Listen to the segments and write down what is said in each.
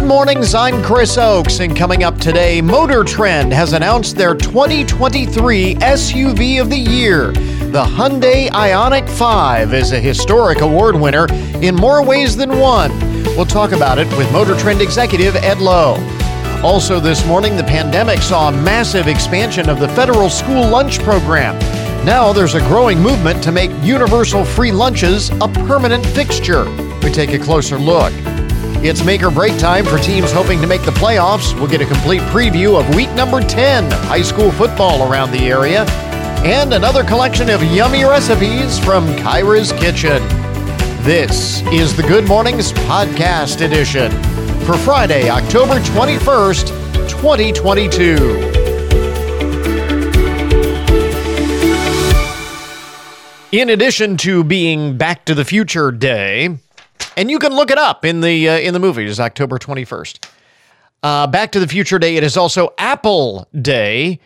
Good mornings, I'm Chris Oakes, and coming up today, Motor Trend has announced their 2023 SUV of the Year. The Hyundai Ioniq 5 is a historic award winner in more ways than one. We'll talk about it with Motor Trend executive Ed Loh. Also, this morning, the pandemic saw a massive expansion of the federal school lunch program. Now there's a growing movement to make universal free lunches a permanent fixture. We take a closer look. It's make or break time for teams hoping to make the playoffs. We'll get a complete preview of week number 10 of high school football around the area and another collection of yummy recipes from Kyra's Kitchen. This is the Good Mornings Podcast Edition for Friday, October 21st, 2022. In addition to being Back to the Future Day, and you can look it up in the uh, in the movie. It's October twenty first. Uh, Back to the Future Day. It is also Apple Day.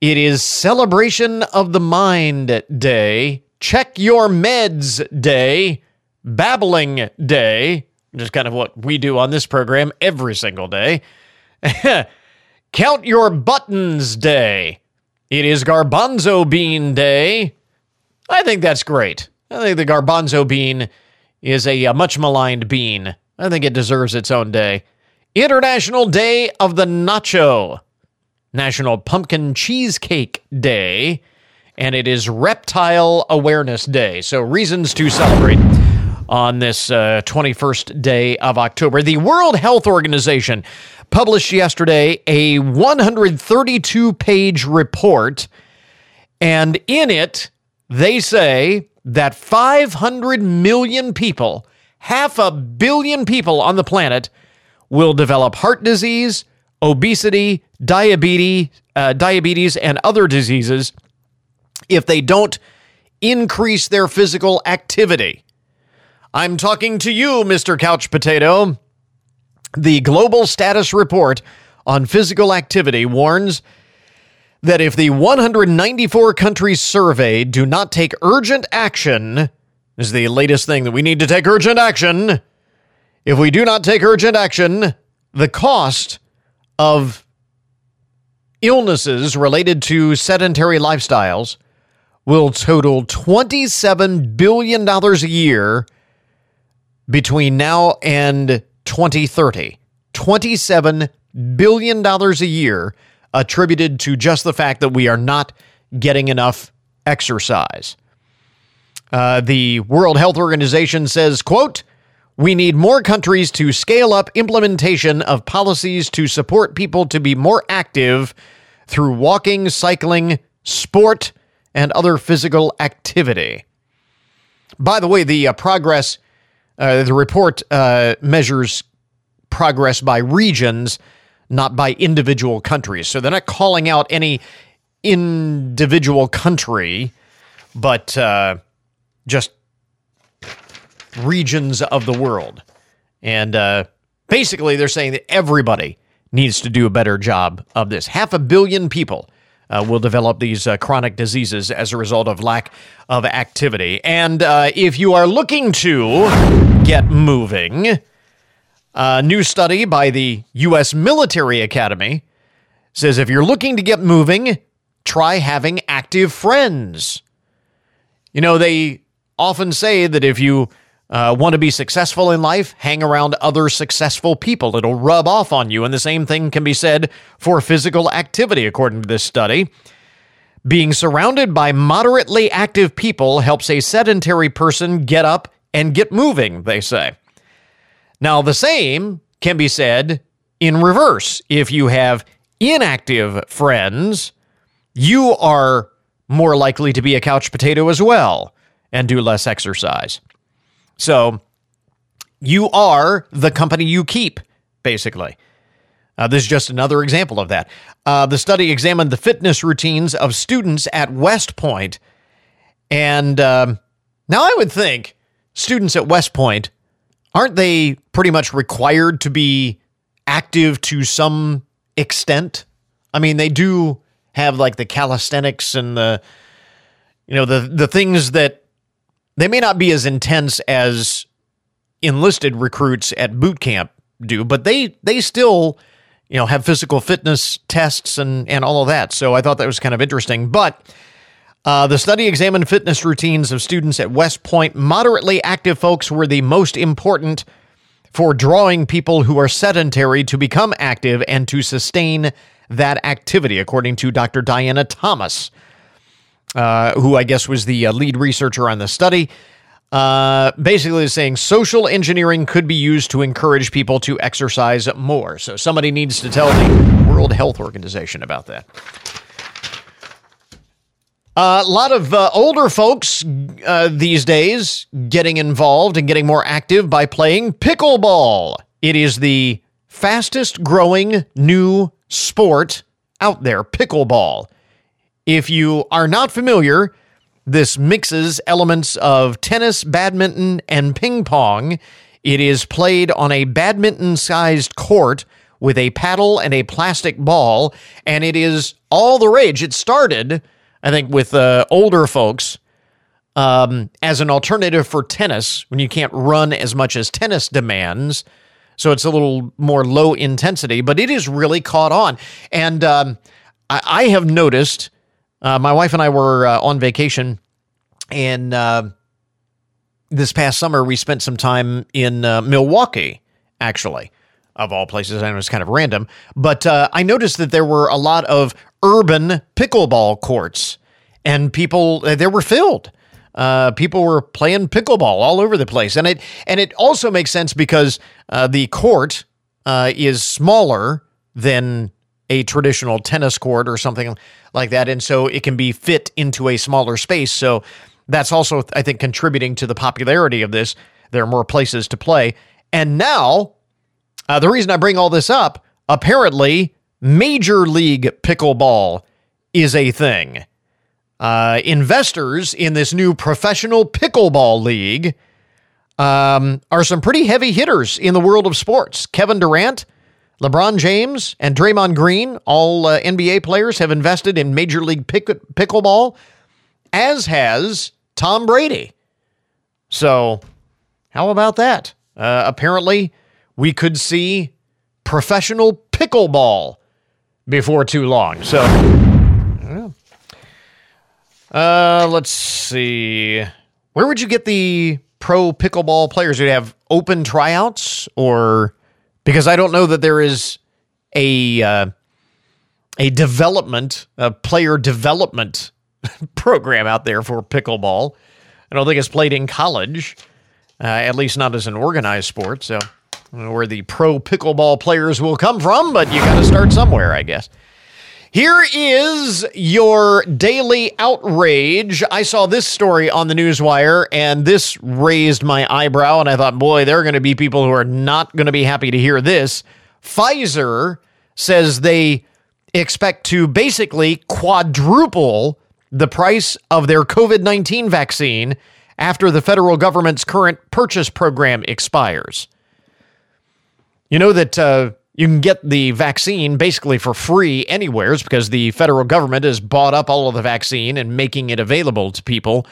It is Celebration of the Mind Day. Check Your Meds Day. Babbling Day, which is kind of what we do on this program every single day. Count Your Buttons Day. It is Garbanzo Bean Day. I think that's great. I think the garbanzo bean is a, a much maligned bean. I think it deserves its own day. International Day of the Nacho, National Pumpkin Cheesecake Day, and it is Reptile Awareness Day. So, reasons to celebrate on this uh, 21st day of October. The World Health Organization published yesterday a 132 page report, and in it, they say that 500 million people, half a billion people on the planet, will develop heart disease, obesity, diabetes, uh, diabetes, and other diseases if they don't increase their physical activity. I'm talking to you, Mr. Couch Potato. The Global Status Report on Physical Activity warns that if the 194 countries surveyed do not take urgent action, is the latest thing that we need to take urgent action. If we do not take urgent action, the cost of illnesses related to sedentary lifestyles will total $27 billion a year between now and 2030. $27 billion a year attributed to just the fact that we are not getting enough exercise. Uh, the World Health Organization says, quote, we need more countries to scale up implementation of policies to support people to be more active through walking, cycling, sport, and other physical activity. By the way, the uh, progress, uh, the report uh, measures progress by regions not by individual countries. So they're not calling out any individual country, but uh, just regions of the world. And uh, basically, they're saying that everybody needs to do a better job of this. Half a billion people uh, will develop these uh, chronic diseases as a result of lack of activity. And uh, if you are looking to get moving, a new study by the U.S. Military Academy says if you're looking to get moving, try having active friends. You know, they often say that if you uh, want to be successful in life, hang around other successful people. It'll rub off on you. And the same thing can be said for physical activity, according to this study. Being surrounded by moderately active people helps a sedentary person get up and get moving, they say. Now, the same can be said in reverse. If you have inactive friends, you are more likely to be a couch potato as well and do less exercise. So, you are the company you keep, basically. Uh, this is just another example of that. Uh, the study examined the fitness routines of students at West Point. And um, now I would think students at West Point aren't they pretty much required to be active to some extent? I mean, they do have like the calisthenics and the you know the the things that they may not be as intense as enlisted recruits at boot camp do, but they they still you know have physical fitness tests and and all of that. So I thought that was kind of interesting. But uh, the study examined fitness routines of students at West Point. Moderately active folks were the most important for drawing people who are sedentary to become active and to sustain that activity, according to Dr. Diana Thomas, uh, who I guess was the uh, lead researcher on the study. Uh, basically, saying social engineering could be used to encourage people to exercise more. So somebody needs to tell the World Health Organization about that. Uh, a lot of uh, older folks uh, these days getting involved and getting more active by playing pickleball. It is the fastest growing new sport out there, pickleball. If you are not familiar, this mixes elements of tennis, badminton, and ping pong. It is played on a badminton sized court with a paddle and a plastic ball, and it is all the rage. It started I think with uh, older folks um, as an alternative for tennis when you can't run as much as tennis demands. So it's a little more low intensity, but it is really caught on. And um, I, I, have noticed, uh, my wife and I were uh, on vacation, and uh, this past summer we spent some time in uh, Milwaukee, actually of all places. I know it's kind of random, but uh, I noticed that there were a lot of urban pickleball courts, and people uh, they were filled. Uh, people were playing pickleball all over the place, and it and it also makes sense because uh, the court uh, is smaller than a traditional tennis court or something like that, and so it can be fit into a smaller space. So that's also, I think, contributing to the popularity of this. There are more places to play, and now uh, the reason I bring all this up, apparently, Major League Pickleball is a thing. Uh, investors in this new professional pickleball league um, are some pretty heavy hitters in the world of sports. Kevin Durant, LeBron James, and Draymond Green, all uh, NBA players, have invested in Major League pick- Pickleball, as has Tom Brady. So, how about that? Uh, apparently, we could see professional pickleball before too long. So, uh, let's see. Where would you get the pro pickleball players? You have open tryouts, or because I don't know that there is a uh, a development, a player development program out there for pickleball. I don't think it's played in college, uh, at least not as an organized sport. So where the pro pickleball players will come from, but you got to start somewhere, I guess. Here is your daily outrage. I saw this story on the Newswire, and this raised my eyebrow, and I thought, boy, there are going to be people who are not going to be happy to hear this. Pfizer says they expect to basically quadruple the price of their COVID 19 vaccine after the federal government's current purchase program expires. You know that uh, you can get the vaccine basically for free anywheres because the federal government has bought up all of the vaccine and making it available to people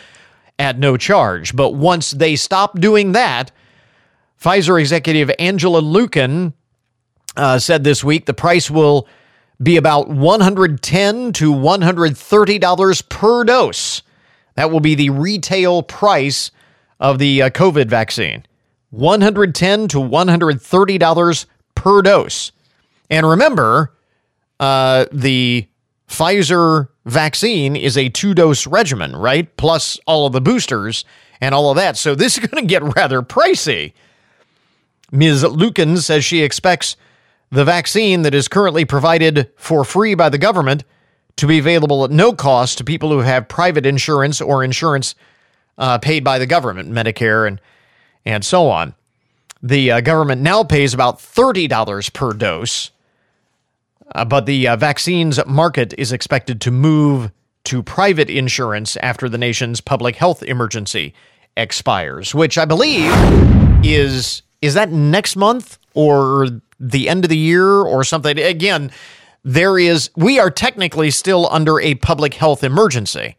at no charge. But once they stop doing that, Pfizer executive Angela Lukin uh, said this week the price will be about 110 to 130 dollars per dose. That will be the retail price of the uh, COVID vaccine. 110 to 130 dollars per dose. And remember, uh, the Pfizer vaccine is a two dose regimen, right? Plus all of the boosters and all of that. So this is going to get rather pricey. Ms. Lukin says she expects the vaccine that is currently provided for free by the government to be available at no cost to people who have private insurance or insurance uh, paid by the government, Medicare and and so on. The uh, government now pays about $30 per dose, uh, but the uh, vaccines market is expected to move to private insurance after the nation's public health emergency expires, which I believe is is that next month or the end of the year or something. Again, there is we are technically still under a public health emergency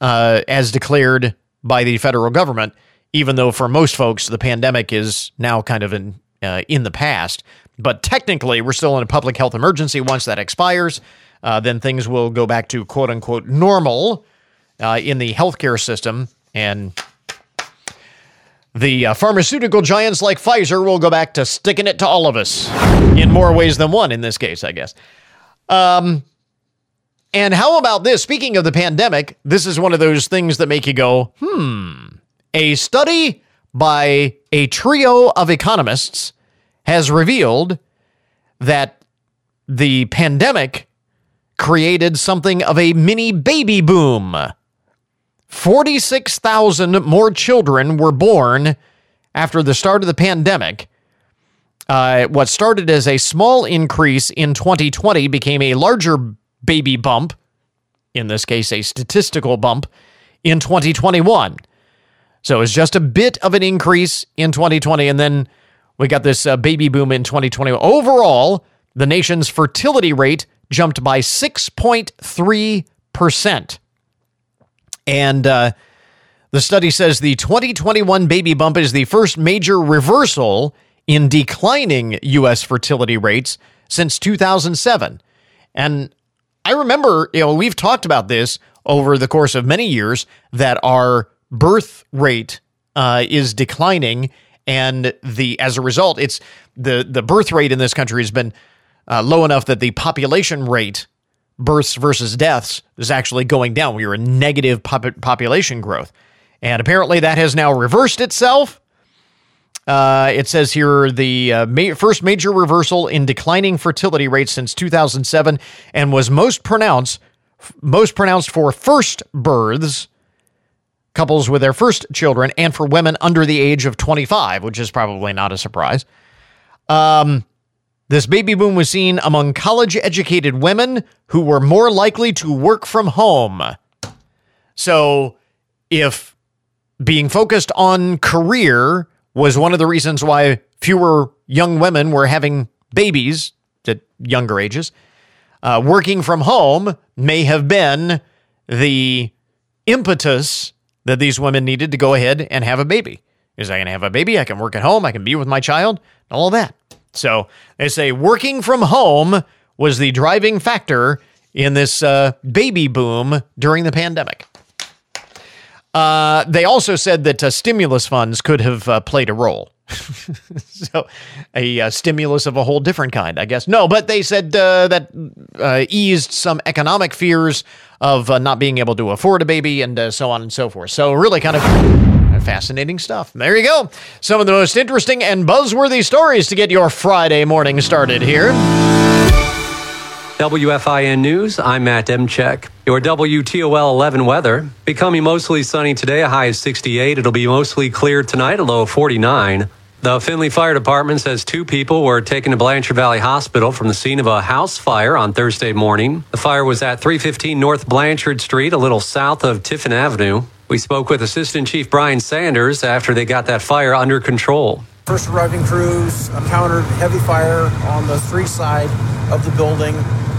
uh, as declared by the federal government even though for most folks the pandemic is now kind of in uh, in the past. But technically, we're still in a public health emergency. Once that expires, uh, then things will go back to quote unquote normal uh, in the healthcare system. And the uh, pharmaceutical giants like Pfizer will go back to sticking it to all of us in more ways than one in this case, I guess. Um, and how about this? Speaking of the pandemic, this is one of those things that make you go, hmm. A study by a trio of economists has revealed that the pandemic created something of a mini baby boom. 46,000 more children were born after the start of the pandemic. Uh, what started as a small increase in 2020 became a larger baby bump, in this case, a statistical bump, in 2021. So it's just a bit of an increase in 2020, and then we got this uh, baby boom in 2020. Overall, the nation's fertility rate jumped by 6.3%. And uh, the study says the 2021 baby bump is the first major reversal in declining U.S. fertility rates since 2007. And I remember, you know, we've talked about this over the course of many years that our birth rate uh, is declining, and the as a result, it's the the birth rate in this country has been uh, low enough that the population rate births versus deaths is actually going down. We are in negative pop- population growth. And apparently that has now reversed itself. Uh, it says here the uh, ma- first major reversal in declining fertility rates since 2007 and was most pronounced most pronounced for first births couples with their first children and for women under the age of 25 which is probably not a surprise um, this baby boom was seen among college educated women who were more likely to work from home. So, if being focused on career was one of the reasons why fewer young women were having babies at younger ages, uh, working from home may have been the impetus that these women needed to go ahead and have a baby. Is I can have a baby, I can work at home, I can be with my child, all that. So they say working from home was the driving factor in this uh, baby boom during the pandemic. Uh, they also said that uh, stimulus funds could have uh, played a role. so, a uh, stimulus of a whole different kind, I guess. No, but they said uh, that uh, eased some economic fears of uh, not being able to afford a baby and uh, so on and so forth. So, really kind of fascinating stuff. There you go. Some of the most interesting and buzzworthy stories to get your Friday morning started here. WFIN News, I'm Matt Demchek. Your WTOL 11 weather. Becoming mostly sunny today, a high of 68. It'll be mostly clear tonight, a low of 49. The Findlay Fire Department says two people were taken to Blanchard Valley Hospital from the scene of a house fire on Thursday morning. The fire was at 315 North Blanchard Street, a little south of Tiffin Avenue. We spoke with Assistant Chief Brian Sanders after they got that fire under control. First arriving crews encountered heavy fire on the street side of the building,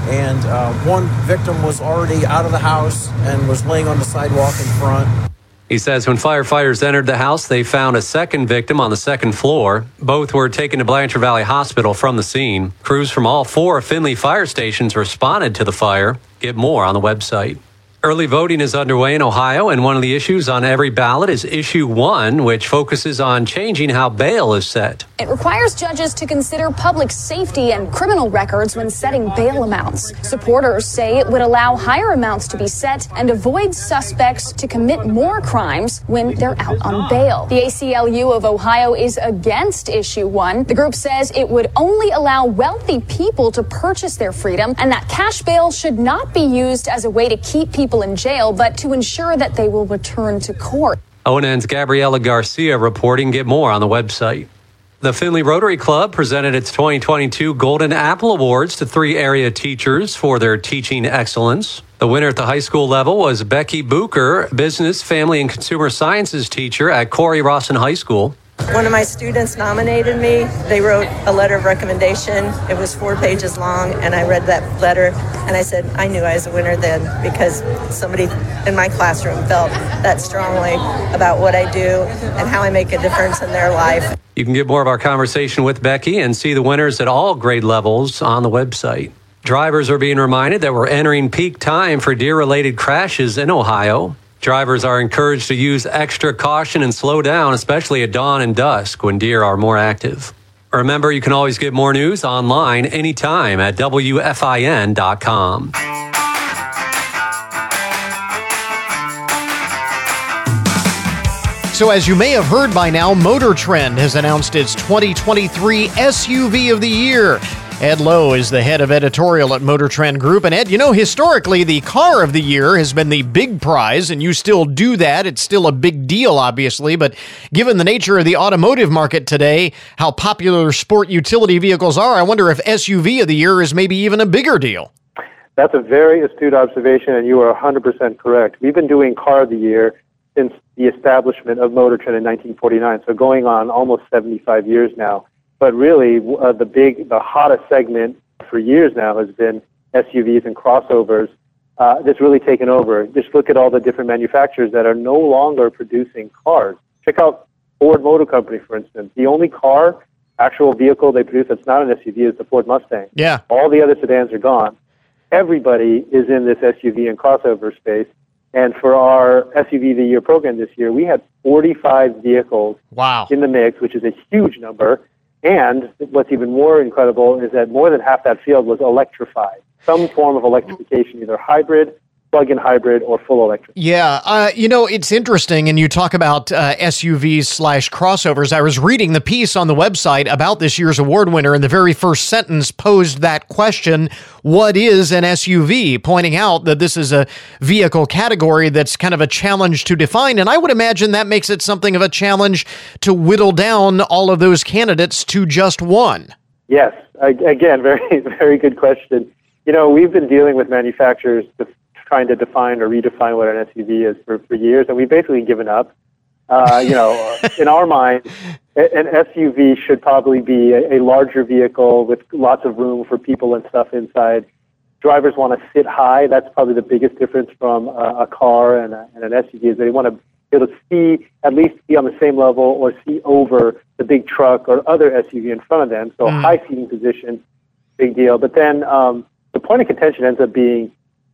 and uh, one victim was already out of the house and was laying on the sidewalk in front. He says when firefighters entered the house, they found a second victim on the second floor. Both were taken to Blanchard Valley Hospital from the scene. Crews from all four Findlay fire stations responded to the fire. Get more on the website. Early voting is underway in Ohio, and one of the issues on every ballot is issue one, which focuses on changing how bail is set. It requires judges to consider public safety and criminal records when setting bail amounts. Supporters say it would allow higher amounts to be set and avoid suspects to commit more crimes when they're out on bail. The ACLU of Ohio is against issue one. The group says it would only allow wealthy people to purchase their freedom and that cash bail should not be used as a way to keep people people in jail, but to ensure that they will return to court. ONN's Gabriela Garcia reporting. Get more on the website. The Findlay Rotary Club presented its 2022 Golden Apple Awards to three area teachers for their teaching excellence. The winner at the high school level was Becky Booker, business, family, and consumer sciences teacher at Cory-Rawson High School. One of my students nominated me. They wrote a letter of recommendation. It was four pages long, and I read that letter and I said, I knew I was a winner then because somebody in my classroom felt that strongly about what I do and how I make a difference in their life. You can get more of our conversation with Becky and see the winners at all grade levels on the website. Drivers are being reminded that we're entering peak time for deer related crashes in Ohio. Drivers are encouraged to use extra caution and slow down, especially at dawn and dusk when deer are more active. Remember, you can always get more news online anytime at WFIN.com. So, as you may have heard by now, Motor Trend has announced its 2023 SUV of the Year. Ed Loh is the head of editorial at Motor Trend Group. And Ed, you know, historically, the car of the year has been the big prize, and you still do that. It's still a big deal, obviously. But given the nature of the automotive market today, how popular sport utility vehicles are, I wonder if SUV of the year is maybe even a bigger deal. That's a very astute observation, and you are 100% correct. We've been doing car of the year since the establishment of Motor Trend in 1949, so going on almost 75 years now. But really, uh, the big, the hottest segment for years now has been SUVs and crossovers. Uh, that's really taken over. Just look at all the different manufacturers that are no longer producing cars. Check out Ford Motor Company, for instance. The only car, actual vehicle they produce that's not an SUV is the Ford Mustang. Yeah. All the other sedans are gone. Everybody is in this SUV and crossover space. And for our SUV of the Year program this year, we had 45 vehicles wow. in the mix, which is a huge number. And what's even more incredible is that more than half that field was electrified, some form of electrification, either hybrid plug-in hybrid or full electric. Yeah, uh, you know it's interesting, and you talk about uh, SUVs slash crossovers. I was reading the piece on the website about this year's award winner, and the very first sentence posed that question: "What is an SUV?" Pointing out that this is a vehicle category that's kind of a challenge to define, and I would imagine that makes it something of a challenge to whittle down all of those candidates to just one. Yes, again, very very good question. You know, we've been dealing with manufacturers trying to define or redefine what an SUV is for, for years, and we've basically given up. Uh, you know, in our mind, an SUV should probably be a, a larger vehicle with lots of room for people and stuff inside. Drivers want to sit high. That's probably the biggest difference from a, a car and, a, and an SUV is they want to be able to see, at least be on the same level or see over the big truck or other SUV in front of them. So mm. high seating position, big deal. But then um, the point of contention ends up being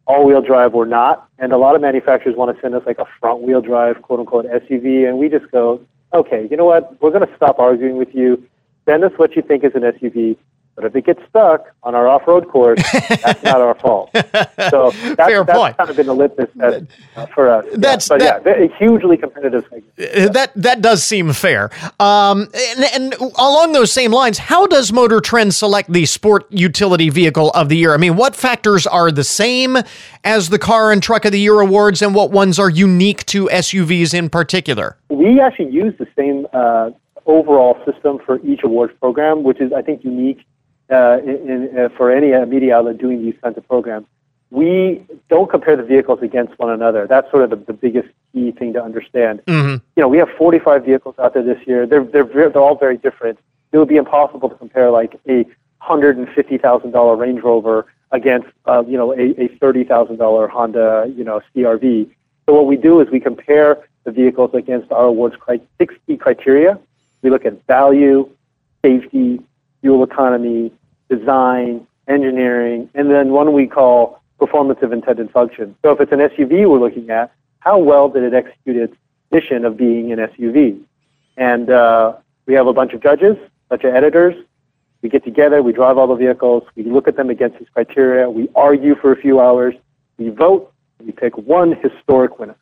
all-wheel drive or not. And a lot of manufacturers want to send us like a front-wheel drive, quote-unquote SUV, and we just go, okay, you know what? We're going to stop arguing with you. Send us what you think is an SUV. But if it gets stuck on our off-road course, that's not our fault. So that's, Fair that's point. kind of been the litmus test uh, for us. That's yeah. that, yeah, a hugely competitive segment. Uh, that that does seem fair. Um, and, and, along those same lines, how does Motor Trend select the sport utility vehicle of the year? I mean, what factors are the same as the car and truck of the year awards, and what ones are unique to SUVs in particular? We actually use the same uh, overall system for each awards program, which is I think unique uh, in, in, uh, for any uh, media outlet doing these kinds of programs. We don't compare the vehicles against one another. That's sort of the, the biggest key thing to understand. Mm-hmm. You know, we have 45 vehicles out there this year. They're they're they're all very different. It would be impossible to compare like a hundred and fifty thousand dollar Range Rover against uh, you know a, a thirty thousand dollar Honda you know CRV. So what we do is we compare the vehicles against our awards cri- six key criteria. We look at value, safety, fuel economy, design, engineering, and then one we call performance of intended function. So if it's an SUV we're looking at, how well did it execute its mission of being an SUV? And uh, we have a bunch of judges, a bunch of editors. We get together, we drive all the vehicles, we look at them against these criteria, we argue for a few hours, we vote, we pick one historic winner.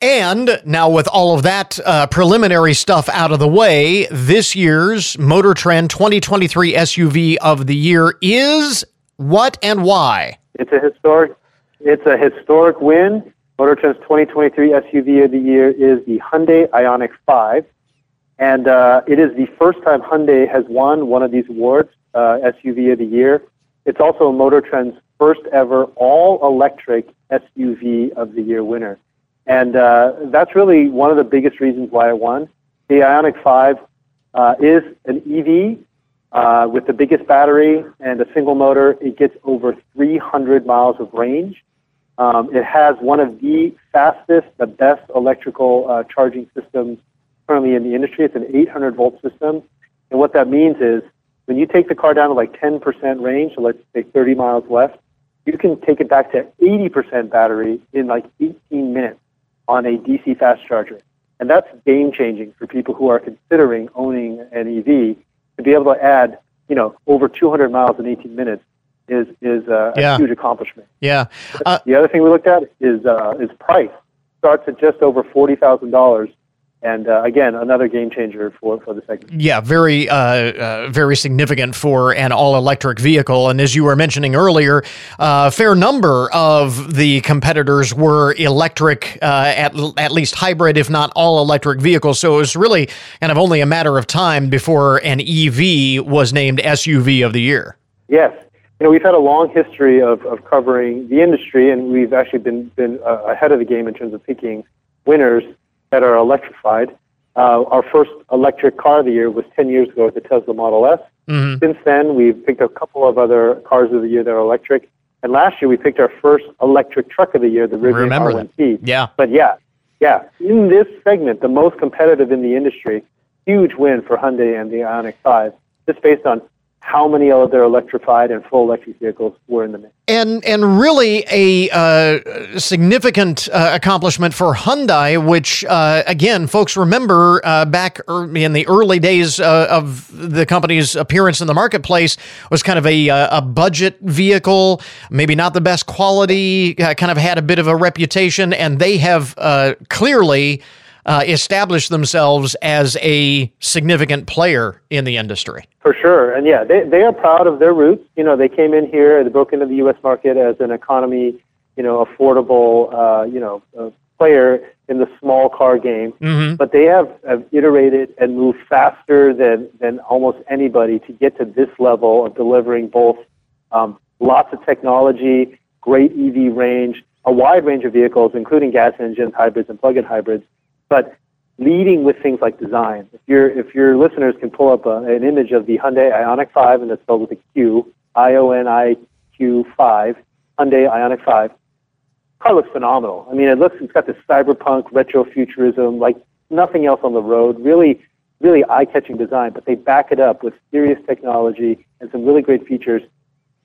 And now, with all of that uh, preliminary stuff out of the way, this year's Motor Trend 2023 SUV of the year is what and why? It's a historic. It's a historic win. Motor Trend's 2023 SUV of the year is the Hyundai Ioniq 5, and uh, it is the first time Hyundai has won one of these awards, uh, SUV of the year. It's also Motor Trend's first ever all-electric SUV of the year winner. And uh, that's really one of the biggest reasons why I won The Ioniq 5 uh, is an EV uh, with the biggest battery and a single motor. It gets over 300 miles of range. Um, it has one of the fastest, the best electrical uh, charging systems currently in the industry. It's an 800 volt system. And what that means is when you take the car down to like 10% range, so let's say 30 miles left, you can take it back to 80% battery in like 18 minutes on a DC fast charger. And that's game changing for people who are considering owning an EV to be able to add, you know, over 200 miles in 18 minutes is is uh, Yeah. a huge accomplishment. Yeah. Uh, The other thing we looked at is uh, is price. Starts at just over forty thousand dollars, and uh, again another game changer for for the segment. Yeah, very, uh, uh, very significant for an all-electric vehicle. And as you were mentioning earlier, uh, a fair number of the competitors were electric, uh, at at least hybrid, if not all-electric vehicles. So it was really kind of only a matter of time before an EV was named SUV of the year. Yes, you know we've had a long history of, of covering the industry, and we've actually been been uh, ahead of the game in terms of picking winners that are electrified. Uh, our first electric car of the year was 10 years ago with the Tesla Model S. Since then, we've picked a couple of other cars of the year that are electric. And last year, we picked our first electric truck of the year, the Rivian Remember that. R1T. Yeah. But yeah, yeah, in this segment, the most competitive in the industry, huge win for Hyundai and the Ioniq 5, just based on how many other electrified and full electric vehicles were in the mix. and and really a uh, significant uh, accomplishment for Hyundai, which uh, again, folks remember uh, back er- in the early days uh, of the company's appearance in the marketplace was kind of a uh, a budget vehicle, maybe not the best quality, kind of had a bit of a reputation, and they have clearly. Uh, established themselves as a significant player in the industry. For sure. And yeah, they, they are proud of their roots. You know, they came in here, they broke into the U.S. market as an economy, you know, affordable, uh, you know, uh, player in the small car game. But they have, have iterated and moved faster than, than almost anybody to get to this level of delivering both um, lots of technology, great EV range, a wide range of vehicles, including gas engines, hybrids, and plug-in hybrids, but leading with things like design. If your if your listeners can pull up a, an image of the Hyundai Ioniq 5, and it's spelled with a Q, I O N I Q 5, Hyundai Ioniq 5, car looks phenomenal. I mean, it looks it's got this cyberpunk retro futurism like nothing else on the road. Really, really eye-catching design, but they back it up with serious technology and some really great features.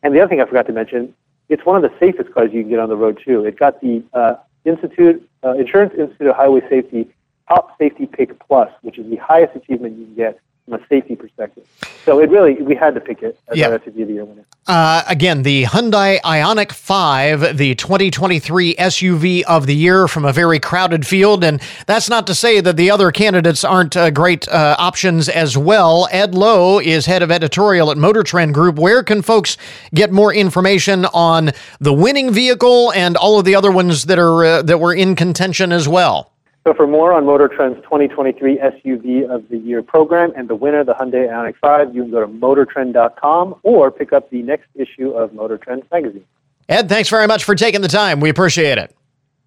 And the other thing I forgot to mention, it's one of the safest cars you can get on the road too. It got the uh, Institute uh, Insurance Institute of Highway Safety Top Safety Pick Plus, which is the highest achievement you can get from a safety perspective. So it really we had to pick it as Yeah. our SUV of the year winner. Uh, again, the Hyundai Ioniq 5, the 2023 SUV of the year from a very crowded field. And that's not to say that the other candidates aren't uh, great uh, options as well. Ed Loh is head of editorial at Motor Trend Group. Where can folks get more information on the winning vehicle and all of the other ones that are uh, that were in contention as well? So for more on Motor Trend's 2023 SUV of the Year program and the winner, the Hyundai Ioniq 5, you can go to motortrend.com or pick up the next issue of Motor Trend magazine. Ed, thanks very much for taking the time. We appreciate it.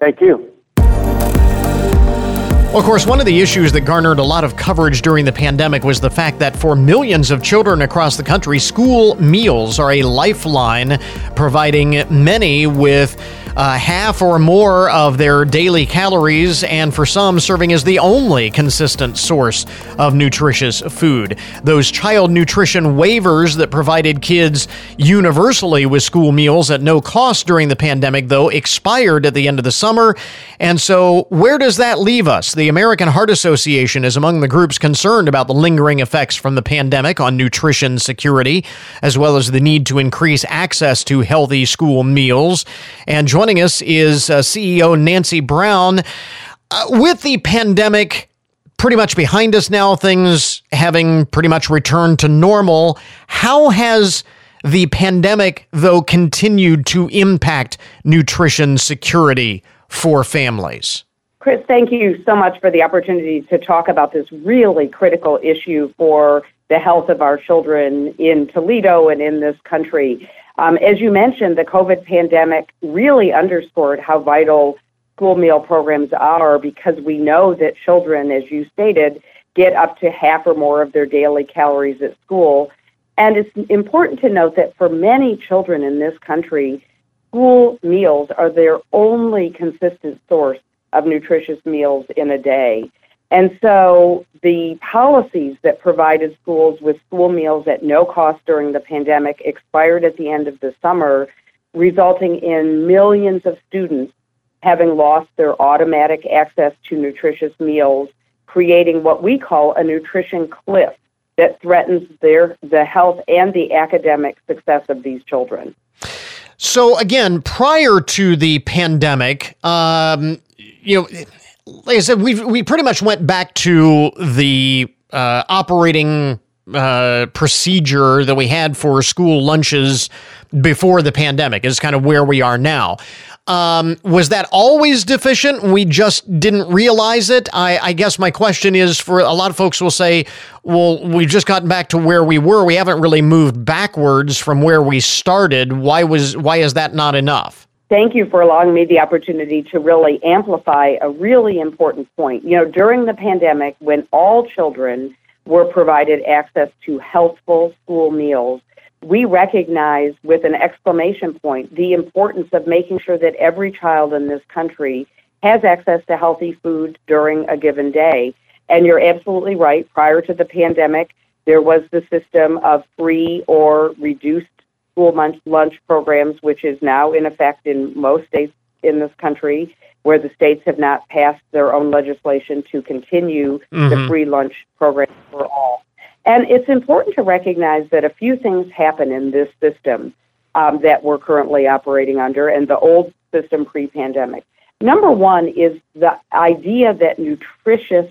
Thank you. Well, of course, one of the issues that garnered a lot of coverage during the pandemic was the fact that for millions of children across the country, school meals are a lifeline, providing many with uh, half or more of their daily calories, and for some, serving as the only consistent source of nutritious food. Those child nutrition waivers that provided kids universally with school meals at no cost during the pandemic, though, expired at the end of the summer. And so, where does that leave us? The American Heart Association is among the groups concerned about the lingering effects from the pandemic on nutrition security, as well as the need to increase access to healthy school meals. And joining us is uh, CEO Nancy Brown. Uh, with the pandemic pretty much behind us now, things having pretty much returned to normal, how has the pandemic, though, continued to impact nutrition security for families? Chris, thank you so much for the opportunity to talk about this really critical issue for the health of our children in Toledo and in this country. Um, as you mentioned, the COVID pandemic really underscored how vital school meal programs are because we know that children, as you stated, get up to half or more of their daily calories at school. And it's important to note that for many children in this country, school meals are their only consistent source of nutritious meals in a day. And so the policies that provided schools with school meals at no cost during the pandemic expired at the end of the summer, resulting in millions of students having lost their automatic access to nutritious meals, creating what we call a nutrition cliff that threatens their the health and the academic success of these children. So again, prior to the pandemic, um, you know, like I said, we we pretty much went back to the uh, operating uh, procedure that we had for school lunches before the pandemic. Is kind of where we are now. Um, was that always deficient? We just didn't realize it. I, I, guess my question is for a lot of folks will say, well, we've just gotten back to where we were. We haven't really moved backwards from where we started. Why was why is that not enough? Thank you for allowing me the opportunity to really amplify a really important point. You know, during the pandemic, when all children were provided access to healthful school meals, we recognize with an exclamation point the importance of making sure that every child in this country has access to healthy food during a given day. And you're absolutely right. Prior to the pandemic, there was the system of free or reduced school lunch, lunch programs, which is now in effect in most states in this country, where the states have not passed their own legislation to continue mm-hmm. the free lunch program for all. And it's important to recognize that a few things happen in this system um, that we're currently operating under and the old system pre pandemic. Number one is the idea that nutritious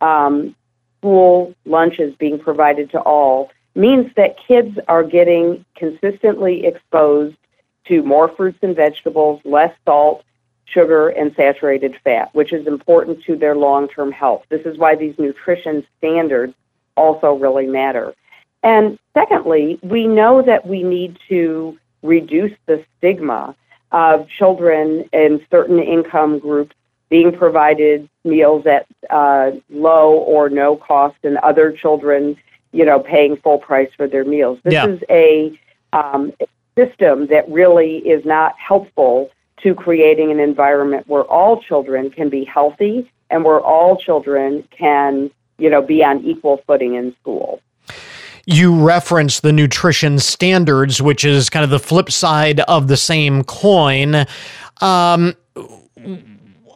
um, school lunches being provided to all means that kids are getting consistently exposed to more fruits and vegetables, less salt, sugar, and saturated fat, which is important to their long term health. This is why these nutrition standards also really matter. And secondly, we know that we need to reduce the stigma of children in certain income groups being provided meals at uh, low or no cost and other children, you know, paying full price for their meals. This yeah. is a um, system that really is not helpful to creating an environment where all children can be healthy and where all children can you know, be on equal footing in school. You reference the nutrition standards, which is kind of the flip side of the same coin. Um,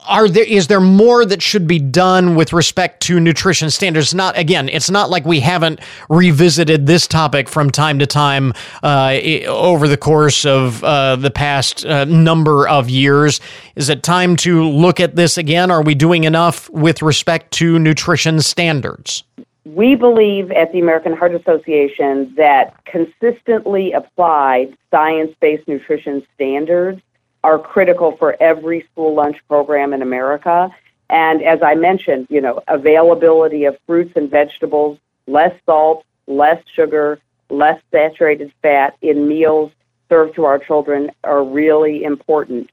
are there is there more that should be done with respect to nutrition standards? Not again it's not like we haven't revisited this topic from time to time uh, over the course of uh, the past uh, number of years. Is it time to look at this again? Are we doing enough with respect to nutrition standards? We believe at the American Heart Association that consistently applied science based nutrition standards are critical for every school lunch program in America. And as I mentioned, you know, availability of fruits and vegetables, less salt, less sugar, less saturated fat in meals served to our children are really important.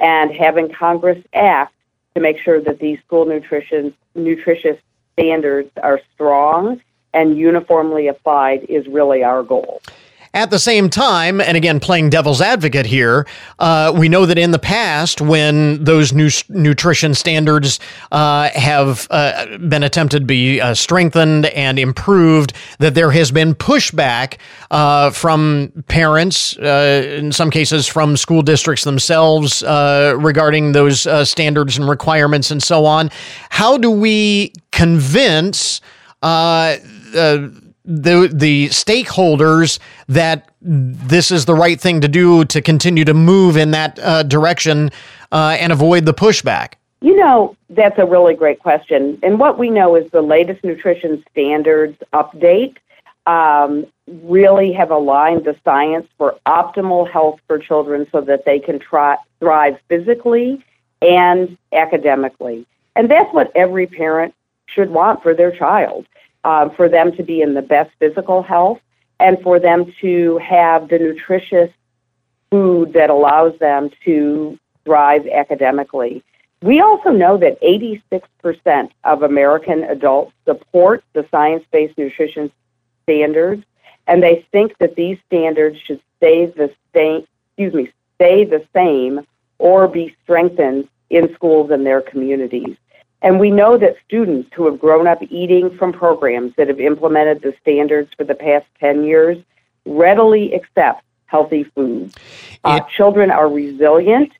And having Congress act to make sure that these school nutrition nutritious standards are strong and uniformly applied is really our goal. At the same time, and again, playing devil's advocate here, uh, we know that in the past, when those new nutrition standards uh, have uh, been attempted to be uh, strengthened and improved, that there has been pushback uh, from parents, uh, in some cases from school districts themselves, regarding those standards and requirements and so on. How do we convince? Uh, uh, the the stakeholders that this is the right thing to do to continue to move in that uh, direction uh, and avoid the pushback? You know, that's a really great question. And what we know is the latest nutrition standards update um, really have aligned the science for optimal health for children so that they can try, thrive physically and academically. And that's what every parent should want for their child uh, for them to be in the best physical health and for them to have the nutritious food that allows them to thrive academically. We also know that 86% of American adults support the science based nutrition standards, and they think that these standards should stay the same, excuse me, stay the same or be strengthened in schools and their communities. And we know that students who have grown up eating from programs that have implemented the standards for the past 10 years readily accept healthy food. Uh, children are resilient,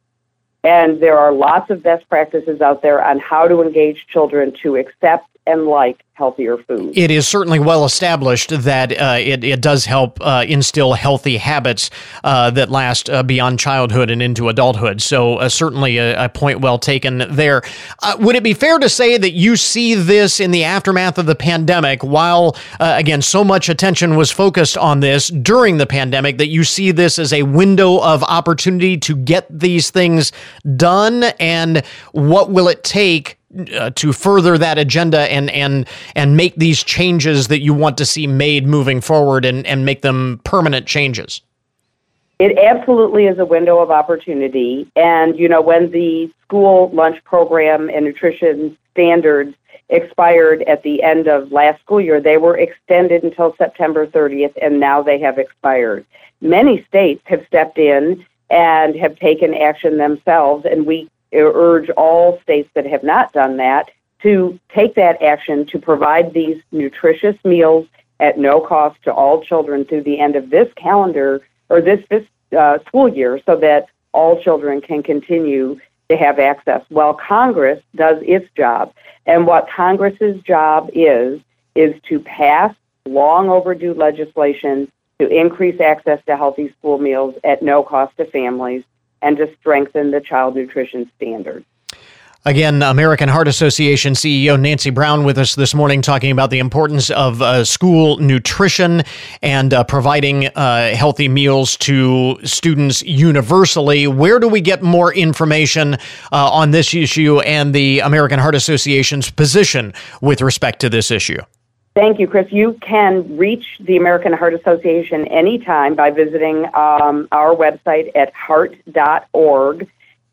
and there are lots of best practices out there on how to engage children to accept and like healthier food. It is certainly well established that uh, it, it does help uh, instill healthy habits uh, that last uh, beyond childhood and into adulthood. So, uh, certainly a, a, point well taken there. Uh, would it be fair to say that you see this in the aftermath of the pandemic, while, again, so much attention was focused on this during the pandemic, that you see this as a window of opportunity to get these things done? And what will it take? Uh, to further that agenda and and and make these changes that you want to see made moving forward and and make them permanent changes? It absolutely is a window of opportunity. And you know when the school lunch program and nutrition standards expired at the end of last school year they were extended until September 30th and now they have expired. Many states have stepped in and have taken action themselves and we urge all states that have not done that to take that action to provide these nutritious meals at no cost to all children through the end of this calendar or this, this uh, school year so that all children can continue to have access. Well, Congress does its job. And what Congress's job is, is to pass long overdue legislation to increase access to healthy school meals at no cost to families and to strengthen the child nutrition standards. Again, American Heart Association CEO Nancy Brown with us this morning talking about the importance of uh, school nutrition and uh, providing uh, healthy meals to students universally. Where do we get more information uh, on this issue and the American Heart Association's position with respect to this issue? Thank you, Chris. You can reach the American Heart Association anytime by visiting um, our website at heart.org.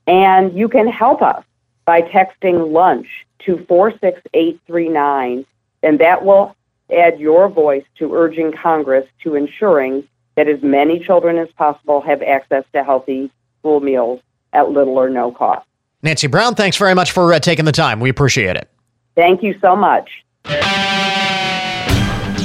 And you can help us by texting lunch to 46839, and that will add your voice to urging Congress to ensuring that as many children as possible have access to healthy school meals at little or no cost. Nancy Brown, thanks very much for uh, taking the time. We appreciate it. Thank you so much.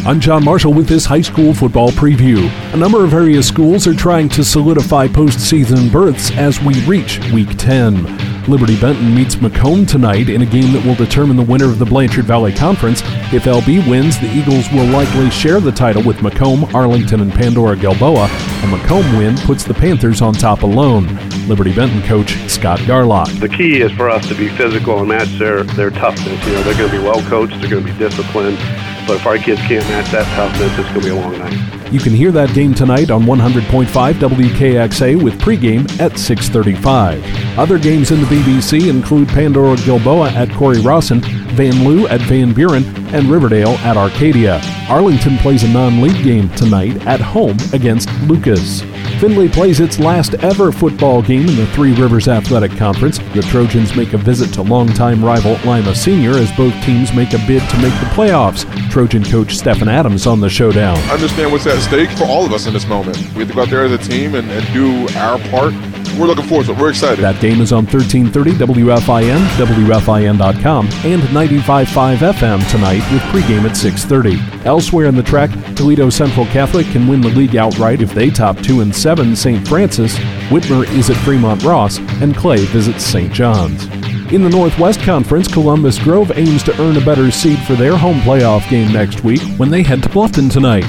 I'm John Marshall with this high school football preview. A number of area schools are trying to solidify postseason berths as we reach Week 10. Liberty Benton meets McComb tonight in a game that will determine the winner of the Blanchard Valley Conference. If LB wins, the Eagles will likely share the title with McComb, Arlington, and Pandora Gilboa. A McComb win puts the Panthers on top alone. Liberty Benton coach Scott Garlock. The key is for us to be physical and match their, their toughness. You know, they're going to be well coached, they're going to be disciplined. But if our kids can't match that toughness, it's going to be a long night. You can hear that game tonight on 100.5 WKXA with pregame at 6:35. Other games in the BBC include Pandora Gilboa at Cory-Rawson, Van Loo at Van Buren, and Riverdale at Arcadia. Arlington plays a non-league game tonight at home against Lucas. Findlay plays its last ever football game in the Three Rivers Athletic Conference. The Trojans make a visit to longtime rival Lima Senior as both teams make a bid to make the playoffs. Trojan coach Stephen Adams on the showdown. I understand what's at stake for all of us in this moment. We have to go out there as a team and, and do our part we're looking forward to it. We're excited. That game is on 1330 WFIN, WFIN.com, and 95.5 FM tonight with pregame at 6.30. Elsewhere in the TRAC, Toledo Central Catholic can win the league outright if they top 2 and 7 St. Francis. Whitmer is at Fremont Ross, and Clay visits St. John's. In the Northwest Conference, Columbus Grove aims to earn a better seed for their home playoff game next week when they head to Bluffton tonight.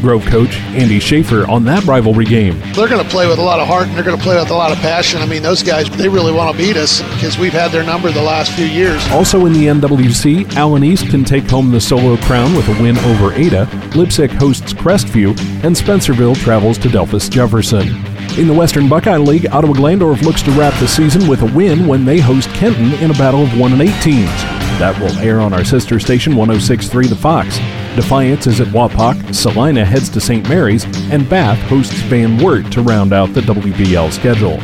Grove coach Andy Schaefer on that rivalry game. They're going to play with a lot of heart and they're going to play with a lot of passion. I mean, those guys, they really want to beat us because we've had their number the last few years. Also in the NWC, Allen East can take home the solo crown with a win over Ada. Leipsic hosts Crestview, and Spencerville travels to Delphos Jefferson. In the Western Buckeye League, Ottawa Glandorf looks to wrap the season with a win when they host Kenton in a battle of 1 and 8 teams. That will air on our sister station 1063 The Fox. Defiance is at Wapak, Celina heads to St. Mary's, and Bath hosts Van Wert to round out the WBL schedule.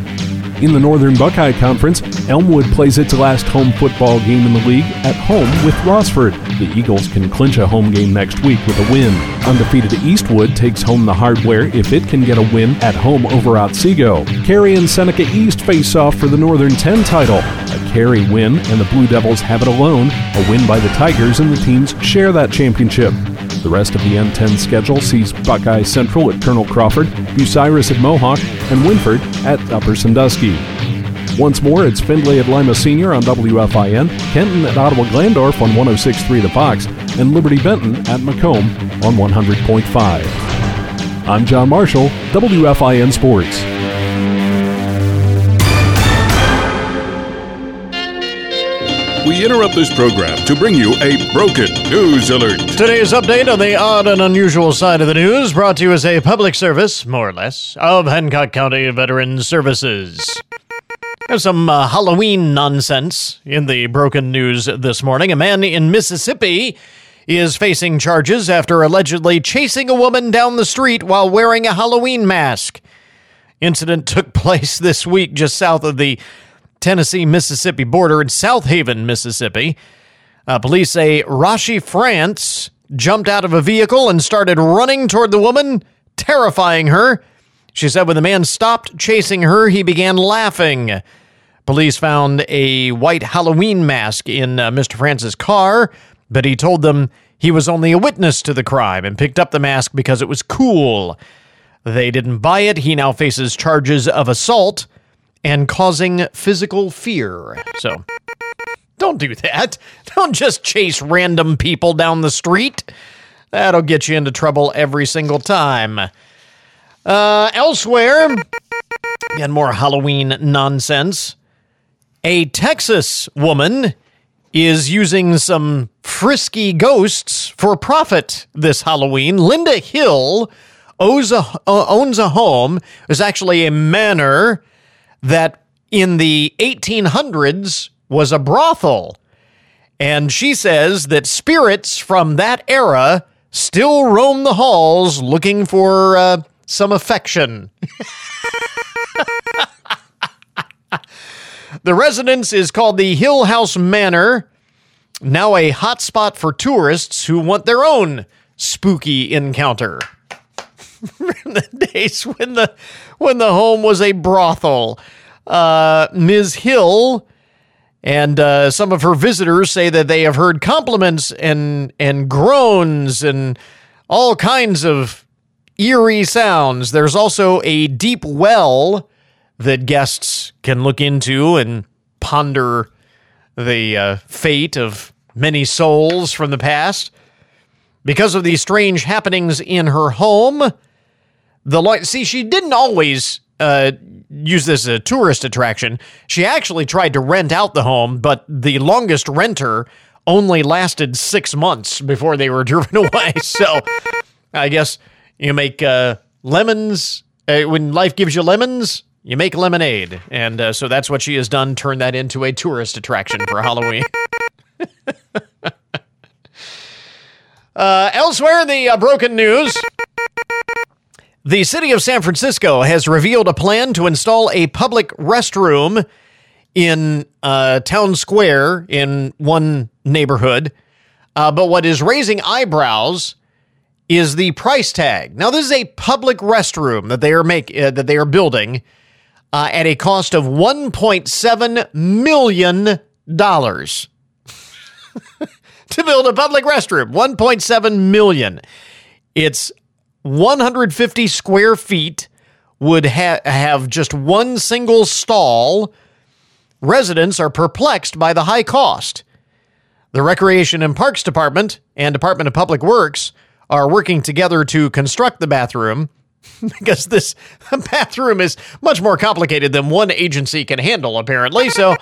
In the Northern Buckeye Conference, Elmwood plays its last home football game in the league at home with Rossford. The Eagles can clinch a home game next week with a win. Undefeated Eastwood takes home the hardware if it can get a win at home over Otsego. Carey and Seneca East face off for the Northern 10 title. A Carey win and the Blue Devils have it alone. A win by the Tigers and the teams share that championship. The rest of the N10 schedule sees Buckeye Central at Colonel Crawford, Bucyrus at Mohawk, and Wynford at Upper Sandusky. Once more, it's Findlay at Lima Senior on WFIN, Kenton at Ottawa Glandorf on 106.3 The Fox, and Liberty Benton at McComb on 100.5. I'm John Marshall, WFIN Sports. We interrupt this program to bring you a broken news alert. Today's update on the odd and unusual side of the news brought to you as a public service, more or less, of Hancock County Veterans Services. There's some uh, Halloween nonsense in the broken news this morning. A man in Mississippi is facing charges after allegedly chasing a woman down the street while wearing a Halloween mask. Incident took place this week just south of the Tennessee Mississippi border in South Haven, Mississippi. Uh, police say Rashi France jumped out of a vehicle and started running toward the woman, terrifying her. She said when the man stopped chasing her, he began laughing. Police found a white Halloween mask in uh, Mr. France's car, but he told them he was only a witness to the crime and picked up the mask because it was cool. They didn't buy it. He now faces charges of assault and causing physical fear. So don't do that. Don't just chase random people down the street. That'll get you into trouble every single time. Uh, elsewhere, again, more Halloween nonsense. A Texas woman is using some frisky ghosts for profit this Halloween. Linda Hill owns a, uh, owns a home. There's actually a manor that in the 1800s was a brothel. And she says that spirits from that era still roam the halls looking for uh, some affection. the residence is called the Hill House Manor, now a hotspot for tourists who want their own spooky encounter. in the days when the when the home was a brothel. Uh, Ms. Hill and uh, some of her visitors say that they have heard compliments and and groans and all kinds of eerie sounds. There's also a deep well that guests can look into and ponder the uh, fate of many souls from the past. Because of these strange happenings in her home, the lo- see she didn't always uh, use this as a tourist attraction. She actually tried to rent out the home, but the longest renter only lasted six months before they were driven away. so I guess you make uh, lemons uh, when life gives you lemons. You make lemonade, and uh, so that's what she has done. Turn that into a tourist attraction for Halloween. Uh, elsewhere in the uh, broken news, the city of San Francisco has revealed a plan to install a public restroom in uh, town square in one neighborhood. Uh, but what is raising eyebrows is the price tag. Now, this is a public restroom that they are make uh, that they are building uh, at a cost of 1.7 million dollars to build a public restroom. 1.7 million. It's 150 square feet would ha- have just one single stall. Residents are perplexed by the high cost. The Recreation and Parks Department and Department of Public Works are working together to construct the bathroom because this bathroom is much more complicated than one agency can handle, apparently. So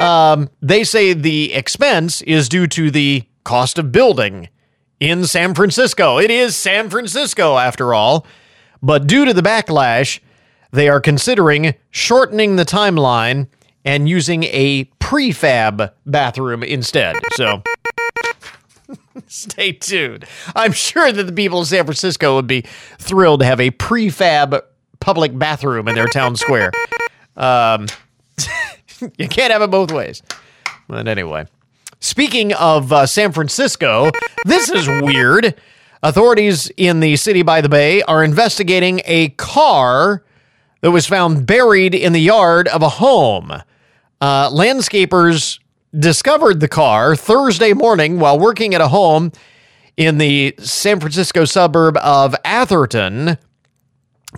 um, they say the expense is due to the cost of building in San Francisco. It is San Francisco, after all. But due to the backlash, they are considering shortening the timeline and using a prefab bathroom instead. So stay tuned. I'm sure that the people of San Francisco would be thrilled to have a prefab public bathroom in their town square. Um, you can't have it both ways. But anyway, speaking of uh, San Francisco, this is weird. Authorities in the city by the bay are investigating a car that was found buried in the yard of a home. Uh, landscapers discovered the car Thursday morning while working at a home in the San Francisco suburb of Atherton.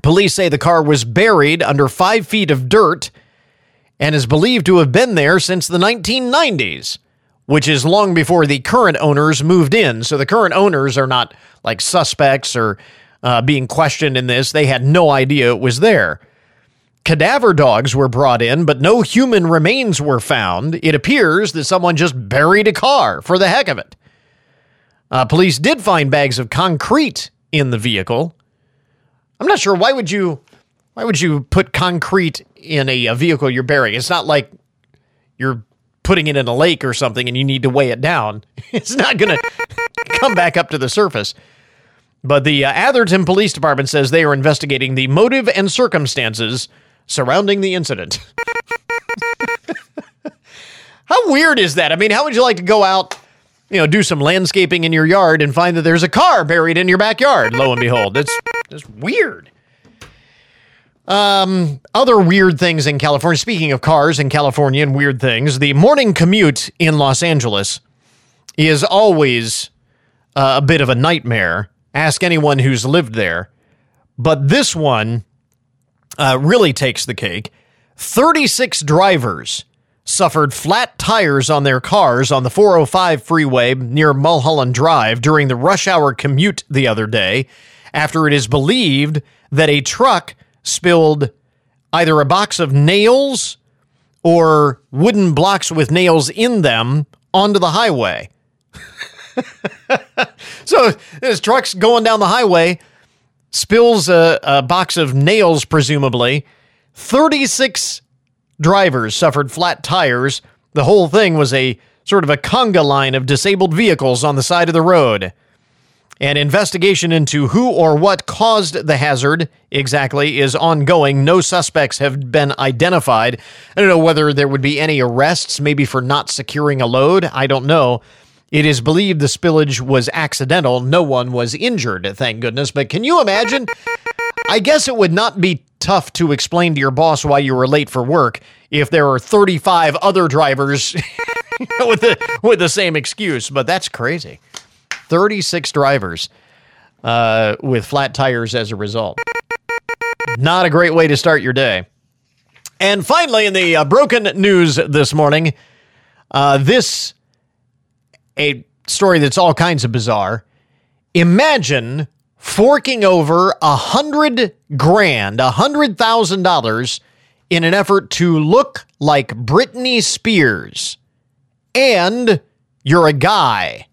Police say the car was buried under five feet of dirt and is believed to have been there since the 1990s, which is long before the current owners moved in. So the current owners are not like suspects or uh, being questioned in this. They had no idea it was there. Cadaver dogs were brought in, but no human remains were found. It appears that someone just buried a car for the heck of it. Uh, police did find bags of concrete in the vehicle. I'm not sure why would you why would you put concrete in a, a vehicle you're burying? It's not like you're putting it in a lake or something and you need to weigh it down. It's not going to come back up to the surface. But the uh, Atherton Police Department says they are investigating the motive and circumstances surrounding the incident. how weird is that? I mean, how would you like to go out, you know, do some landscaping in your yard and find that there's a car buried in your backyard? Lo and behold, it's it's weird. Um, other weird things in California. Speaking of cars in California and weird things, the morning commute in Los Angeles is always uh, a bit of a nightmare. Ask anyone who's lived there. But this one uh, really takes the cake. 36 drivers suffered flat tires on their cars on the 405 freeway near Mulholland Drive during the rush hour commute the other day after it is believed that a truck spilled either a box of nails or wooden blocks with nails in them onto the highway. so this truck's going down the highway, spills a, a box of nails, presumably. 36 drivers suffered flat tires. The whole thing was a sort of a conga line of disabled vehicles on the side of the road. An investigation into who or what caused the hazard exactly is ongoing. No suspects have been identified. I don't know whether there would be any arrests, maybe for not securing a load. I don't know. It is believed the spillage was accidental. No one was injured, thank goodness. But can you imagine? I guess it would not be tough to explain to your boss why you were late for work if there are 35 other drivers with the with the same excuse, but that's crazy. 36 drivers uh, with flat tires as a result. Not a great way to start your day. And finally, in the uh, broken news this morning, uh, this a story that's all kinds of bizarre. Imagine forking over a hundred grand, a hundred thousand dollars, in an effort to look like Britney Spears, and you're a guy.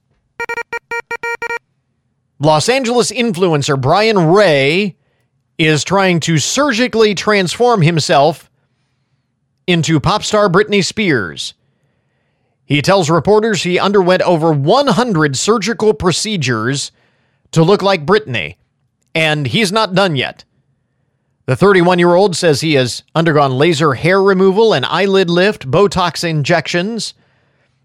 Los Angeles influencer Brian Ray is trying to surgically transform himself into pop star Britney Spears. He tells reporters he underwent over 100 surgical procedures to look like Britney, and he's not done yet. The 31 year old says he has undergone laser hair removal and eyelid lift, Botox injections.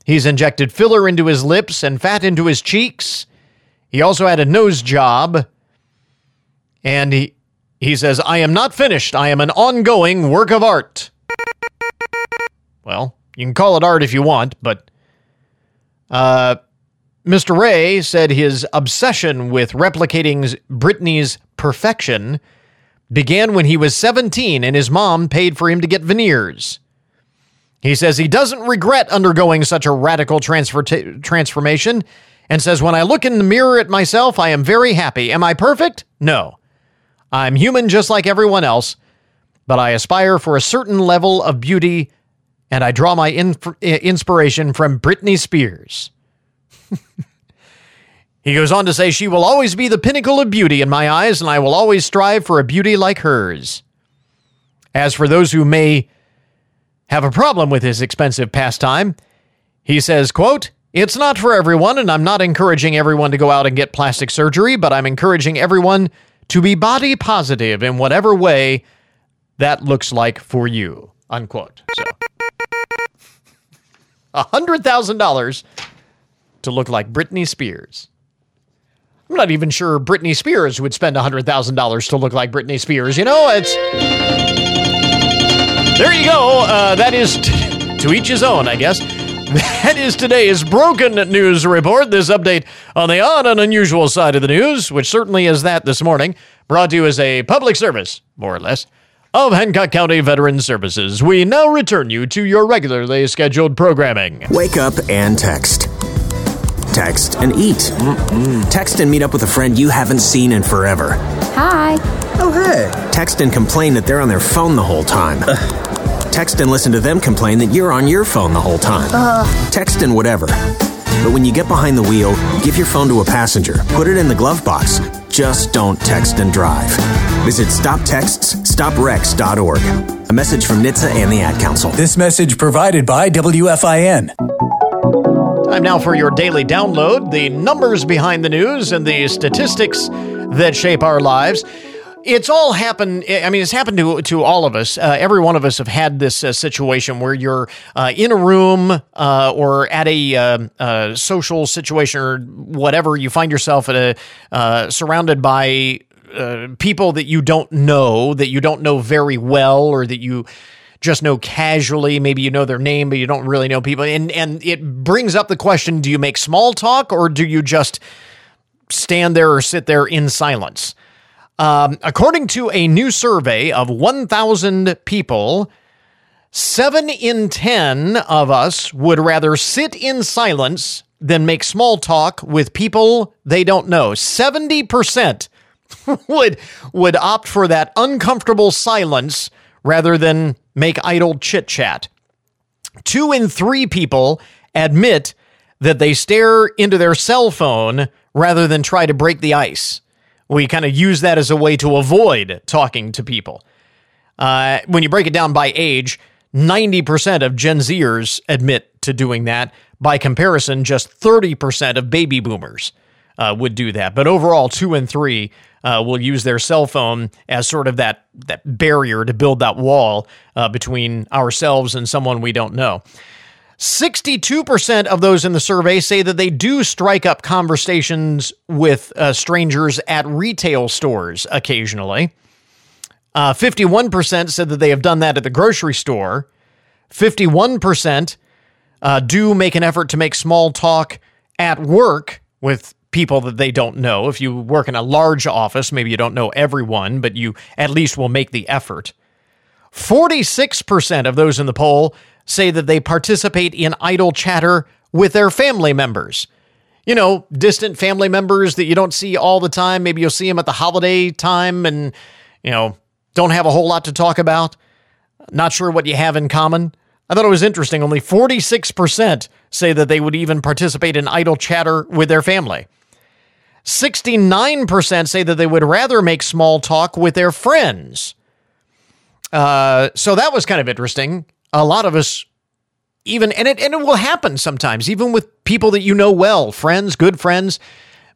He's injected filler into his lips and fat into his cheeks. He also had a nose job. And he, he says, I am not finished. I am an ongoing work of art. Well, you can call it art if you want, but uh, Mr. Ray said his obsession with replicating Britney's perfection began when he was 17 and his mom paid for him to get veneers. He says he doesn't regret undergoing such a radical transfer transformation and says, When I look in the mirror at myself, I am very happy. Am I perfect? No. I'm human just like everyone else, but I aspire for a certain level of beauty, and I draw my inf- inspiration from Britney Spears. he goes on to say, She will always be the pinnacle of beauty in my eyes, and I will always strive for a beauty like hers. As for those who may have a problem with his expensive pastime, he says, quote, it's not for everyone, and I'm not encouraging everyone to go out and get plastic surgery, but I'm encouraging everyone to be body positive in whatever way that looks like for you. Unquote. So $100,000 to look like Britney Spears. I'm not even sure Britney Spears would spend $100,000 to look like Britney Spears. You know, it's. There you go. Uh, that is t- to each his own, I guess. That is today's Broken News Report. This update on the odd and unusual side of the news, which certainly is that this morning, brought to you as a public service, more or less, of Hancock County Veteran Services. We now return you to your regularly scheduled programming. Wake up and text. Text and eat. Mm-mm. Text and meet up with a friend you haven't seen in forever. Hi. Oh, hey. Text and complain that they're on their phone the whole time. Text and listen to them complain that you're on your phone the whole time. Uh. Text and whatever. But when you get behind the wheel, give your phone to a passenger, put it in the glove box. Just don't text and drive. Visit stoptextsstopwrecks.org. A message from NHTSA and the Ad Council. This message provided by WFIN. Time now for your daily download the numbers behind the news and the statistics that shape our lives. It's all happened. I mean, it's happened to to all of us. Uh, every one of us have had this uh, situation where you're uh, in a room uh, or at a um, uh, social situation or whatever. You find yourself at a uh, surrounded by people that you don't know, that you don't know very well, or that you just know casually. Maybe you know their name, but you don't really know people. And and it brings up the question: Do you make small talk or do you just stand there or sit there in silence? Um, according to a new survey of 1,000 people, seven in 10 of us would rather sit in silence than make small talk with people they don't know. 70% would, would opt for that uncomfortable silence rather than make idle chit chat. Two in three people admit that they stare into their cell phone rather than try to break the ice. We kind of use that as a way to avoid talking to people. Uh, when you break it down by age, 90% of Gen Zers admit to doing that. By comparison, just 30% of baby boomers uh, would do that. But overall, two and three uh, will use their cell phone as sort of that, that barrier to build that wall uh, between ourselves and someone we don't know. 62% of those in the survey say that they do strike up conversations with uh, strangers at retail stores occasionally. Uh, 51% said that they have done that at the grocery store. 51% uh, do make an effort to make small talk at work with people that they don't know. If you work in a large office, maybe you don't know everyone, but you at least will make the effort. 46% of those in the poll say that they participate in idle chatter with their family members. You know, distant family members that you don't see all the time. Maybe you'll see them at the holiday time and, you know, don't have a whole lot to talk about. Not sure what you have in common. I thought it was interesting. Only 46% say that they would even participate in idle chatter with their family. 69% say that they would rather make small talk with their friends. Uh, so that was kind of interesting. A lot of us even and it and it will happen sometimes even with people that you know well friends good friends.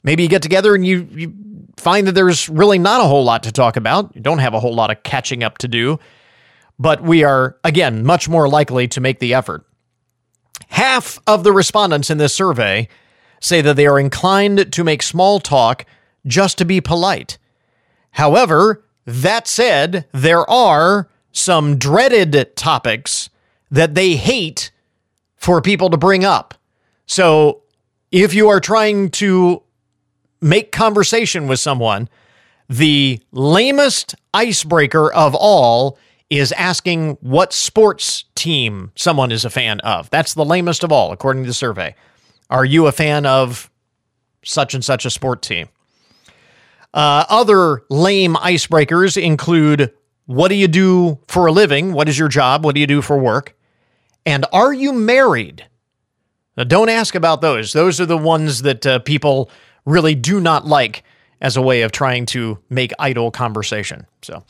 Maybe you get together and you you find that there's really not a whole lot to talk about. You don't have a whole lot of catching up to do. But we are again much more likely to make the effort. Half of the respondents in this survey say that they are inclined to make small talk just to be polite however that said there are some dreaded topics that they hate for people to bring up. So if you are trying to make conversation with someone, the lamest icebreaker of all is asking what sports team someone is a fan of. That's the lamest of all, according to the survey. Are you a fan of such and such a sport team? Uh, other lame icebreakers include what do you do for a living? What is your job? What do you do for work? And are you married? Now, don't ask about those. Those are the ones that uh, people really do not like as a way of trying to make idle conversation. So,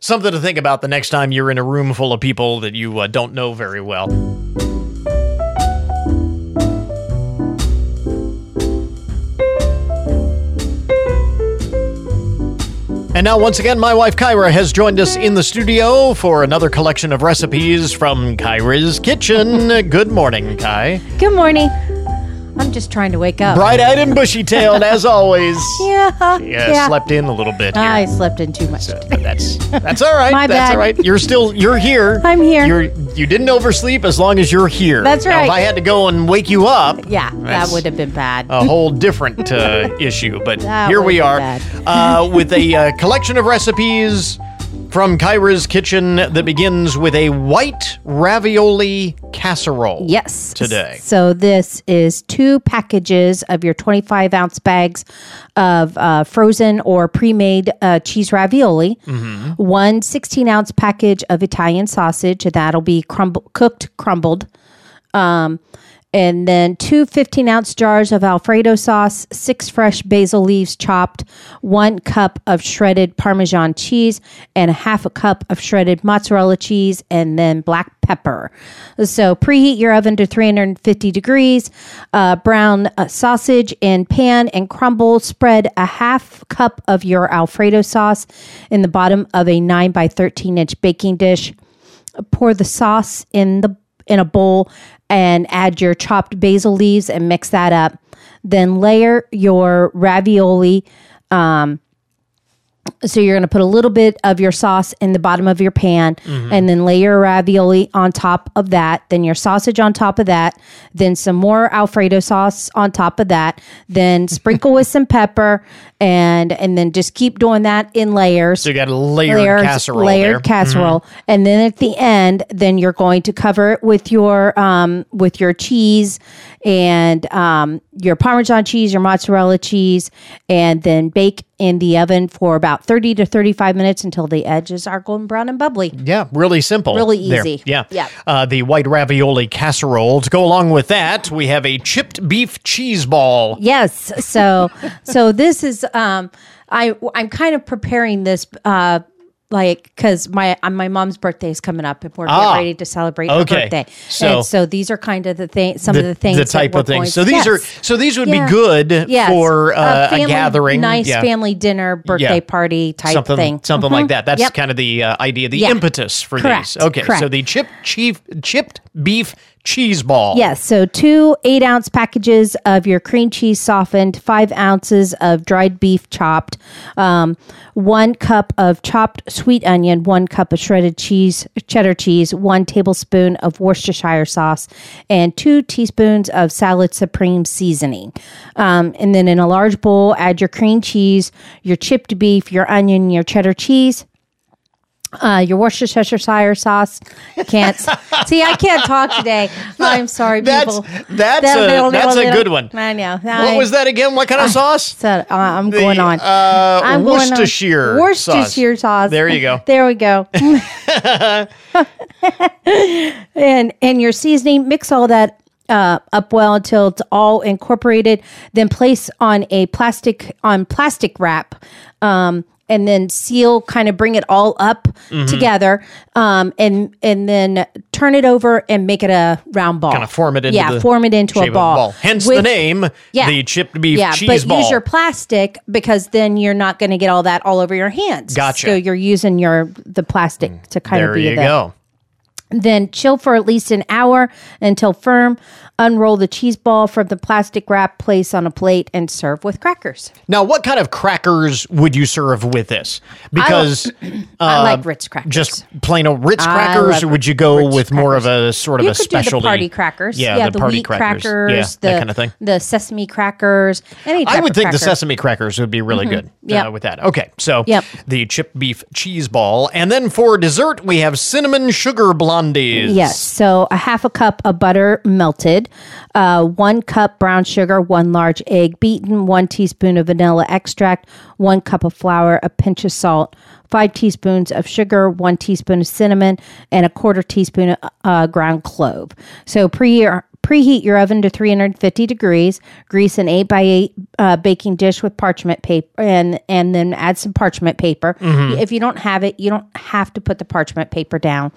something to think about the next time you're in a room full of people that you uh, don't know very well. And now, once again, my wife Kyra has joined us in the studio for another collection of recipes from Kyra's Kitchen. Good morning, Kai. Good morning. I'm just trying to wake up. Bright eyed and bushy tailed, as always. Yeah. Yeah, slept in a little bit here. I slept in too much. But that's that's all right. My that's bad. all right. You're still you're here. I'm here. You're you didn't oversleep as long as you're here. That's Now, if. I had to go and wake you up, yeah, that would have been bad. a whole different uh, issue. But That here we are uh, with a uh, collection of recipes from Kyra's kitchen that begins with a white ravioli casserole. Yes. Today. So this is two packages of your 25 ounce bags of uh, frozen or pre-made uh, cheese ravioli. Mm-hmm. One 16 ounce package of Italian sausage. That'll be crumble- cooked, crumbled. Um, and then two 15 ounce jars of Alfredo sauce, six fresh basil leaves chopped, one cup of shredded Parmesan cheese, and a half a cup of shredded mozzarella cheese, and then black pepper. So preheat your oven to 350 degrees. Uh, brown uh, sausage in pan and crumble. Spread a half cup of your Alfredo sauce in the bottom of a 9 by 13 inch baking dish pour the sauce in the in a bowl and add your chopped basil leaves and mix that up. Then layer your ravioli. Um, so you're going to put a little bit of your sauce in the bottom of your pan and then lay your ravioli on top of that then your sausage on top of that then some more alfredo sauce on top of that then sprinkle with some pepper and and then just keep doing that in layers So you got a layered layers- casserole layered there. Mm-hmm. casserole, and then at the end, then you're going to cover it with your um, with your cheese and um, your Parmesan cheese, your mozzarella cheese, and then bake in the oven for about thirty to thirty five minutes until the edges are golden brown and bubbly. Yeah, really simple. Really there. easy. Yeah. Yeah. Uh, the white ravioli casserole. To go along with that, we have a chipped beef cheese ball. Yes. So so this is um I I'm kind of preparing this uh like because my uh, my mom's birthday is coming up and we're Ah. getting ready to celebrate Okay. her birthday. So- and so these are kind of the thing some of the things the that type we're of things. So these are so these would Yeah. be good Yes. for uh, a, family- gathering, nice Yeah. family dinner, birthday party type something, thing, something Mhm. like that. That's Yep. kind of the uh, idea, the Yeah. impetus for Correct. these. Okay, so Correct. the chipped chief chipped beef cheese ball. Yes, so two eight ounce packages of your cream cheese softened, five ounces of dried beef chopped, um, one cup of chopped sweet onion, one cup of shredded cheese, cheddar cheese, one tablespoon of Worcestershire sauce, and two teaspoons of salad supreme seasoning. Um, and then in a large bowl, add your cream cheese, your chipped beef, your onion, your cheddar cheese uh, your Worcestershire sauce. Can't see. I can't talk today. I'm sorry, That's- people. that's That a- that's a good one. I know. What was that again? What kind of sauce? So, uh, I'm The, going on. Uh, I'm going on. Worcestershire. Worcestershire sauce. There you go. There we go. and and your seasoning, mix all that uh, up well until it's all incorporated. Then place on a plastic on plastic wrap. Um, and then seal, kind of bring it all up Mhm. together, um, and and then turn it over and make it a round ball. Kind of form it into yeah, form it into a of ball. Hence With- the name, Yeah. the chipped beef yeah, cheese but ball. use your plastic because then you're not going to get all that all over your hands. Gotcha. So you're using your the plastic to kind there of be. There you the, go. Then chill for at least an hour until firm. Unroll the cheese ball from the plastic wrap, place on a plate, and serve with crackers. Now, what kind of crackers would you serve with this? Because I uh, like Ritz crackers. Just plain old Ritz crackers, or would you go with more of a sort of you a could specialty? do the party crackers. Yeah, the, party wheat crackers. crackers, yeah, the, that kind of thing. The sesame crackers. Any type I would think the sesame crackers would be really Mhm. good Yep. uh, with that. Okay, so Yep. the chipped beef cheese ball. And then for dessert, we have cinnamon sugar Yes. So a half a cup of butter melted, uh, one cup brown sugar, one large egg beaten, one teaspoon of vanilla extract, one cup of flour, a pinch of salt, five teaspoons of sugar, one teaspoon of cinnamon, and a quarter teaspoon of uh, ground clove. So pre Preheat your oven to 350 degrees. Grease an 8 by 8 uh, baking dish with parchment paper and, and then add some parchment paper. Mhm. If you don't have it, you don't have to put the parchment paper down.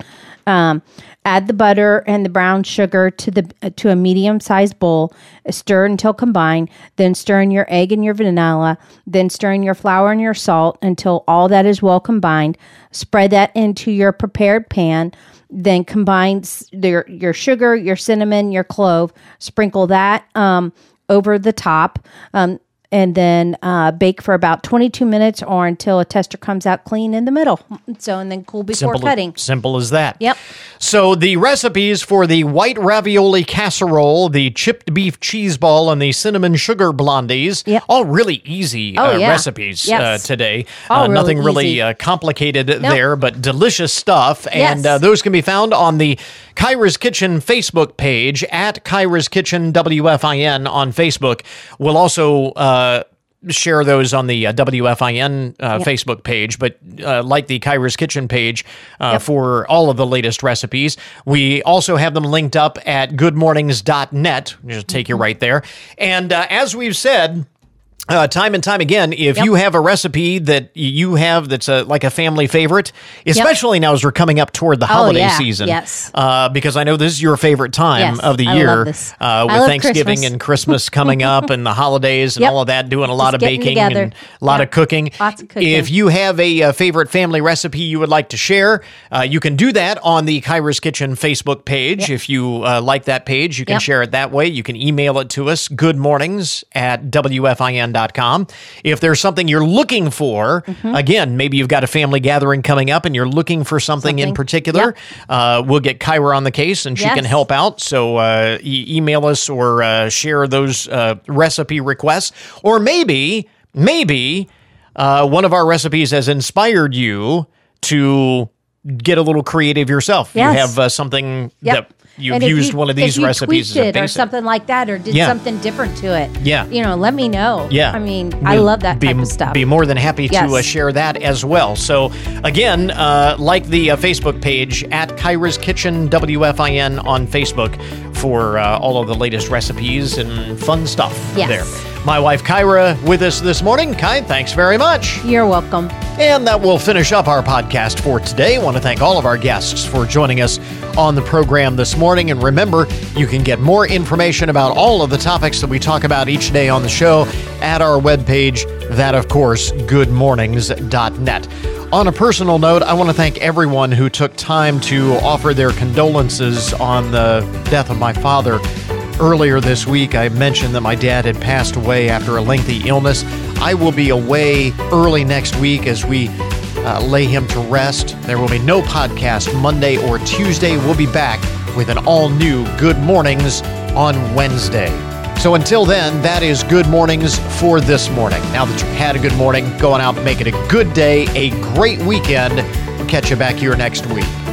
Um, add the butter and the brown sugar to the uh, to a medium sized bowl. Stir until combined. Then stir in your egg and your vanilla. Then stir in your flour and your salt until all that is well combined. Spread that into your prepared pan. Then combine your your sugar, your cinnamon, your clove. Sprinkle that um, over the top. Um, and then uh, bake for about 22 minutes or until a tester comes out clean in the middle. So, and then cool before simple, cutting. Simple as that. Yep. So the recipes for the white ravioli casserole, the chipped beef cheese ball, and the cinnamon sugar blondies, all really easy Oh, uh, yeah. recipes uh, today. All uh, really nothing really easy. uh, complicated there, but delicious stuff. And Yes. uh, those can be found on the Kyra's Kitchen Facebook page at Kyra's Kitchen WFIN on Facebook. We'll also uh, share those on the uh, WFIN uh, Yep. Facebook page, but uh, like the Kyra's Kitchen page uh, Yep. for all of the latest recipes. We also have them linked up at goodmornings.net. Just take you Mm-hmm. right there. And uh, as we've said, uh, time and time again, if Yep. you have a recipe that you have that's a, like a family favorite, especially now as we're coming up toward the Oh, holiday yeah. season, Yes. uh, because I know this is your favorite time Yes, of the I love year this. uh, with Thanksgiving Christmas. and Christmas coming up and the holidays and Yep. all of that, doing a lot Just of baking together. and a lot of cooking. Lots of cooking. If you have a, uh favorite family recipe you would like to share, uh, you can do that on the Kyra's Kitchen Facebook page. If you uh, like that page, you can Yep. share it that way. You can email it to us, goodmornings at If there's something you're looking for, Mm-hmm. again, maybe you've got a family gathering coming up and you're looking for something, in Something. particular, uh, we'll get Kyra on the case and she can help out. So uh, e- email us or uh, share those uh, recipe requests. Or maybe, maybe uh, one of our recipes has inspired you to get a little creative yourself. Yes. You have uh, something Yep. that you've used you- one of these recipes tweaked as a it or something like that, or did Yeah. something different to it. Yeah. you know, let me know. Yeah. I mean, I We'll love that be, type of stuff. Be more than happy to uh, share that as well. So, again, uh, like the uh, Facebook page at Kyra's Kitchen WFIN on Facebook for uh, all of the latest recipes and fun stuff Yes. there. My wife Kyra with us this morning. Kai, thanks very much. You're welcome. And that will finish up our podcast for today. I want to thank all of our guests for joining us on the program this morning. And remember, you can get more information about all of the topics that we talk about each day on the show at our webpage, that of course, goodmornings.net. On a personal note, I want to thank everyone who took time to offer their condolences on the death of my father. Earlier this week, I mentioned that my dad had passed away after a lengthy illness. I will be away early next week as we uh, lay him to rest. There will be no podcast Monday or Tuesday. We'll be back with an all new Good Mornings on Wednesday. So until then, that is Good Mornings for this morning. Now that you've had a good morning, going out make it a good day, a great weekend. We'll catch you back here next week.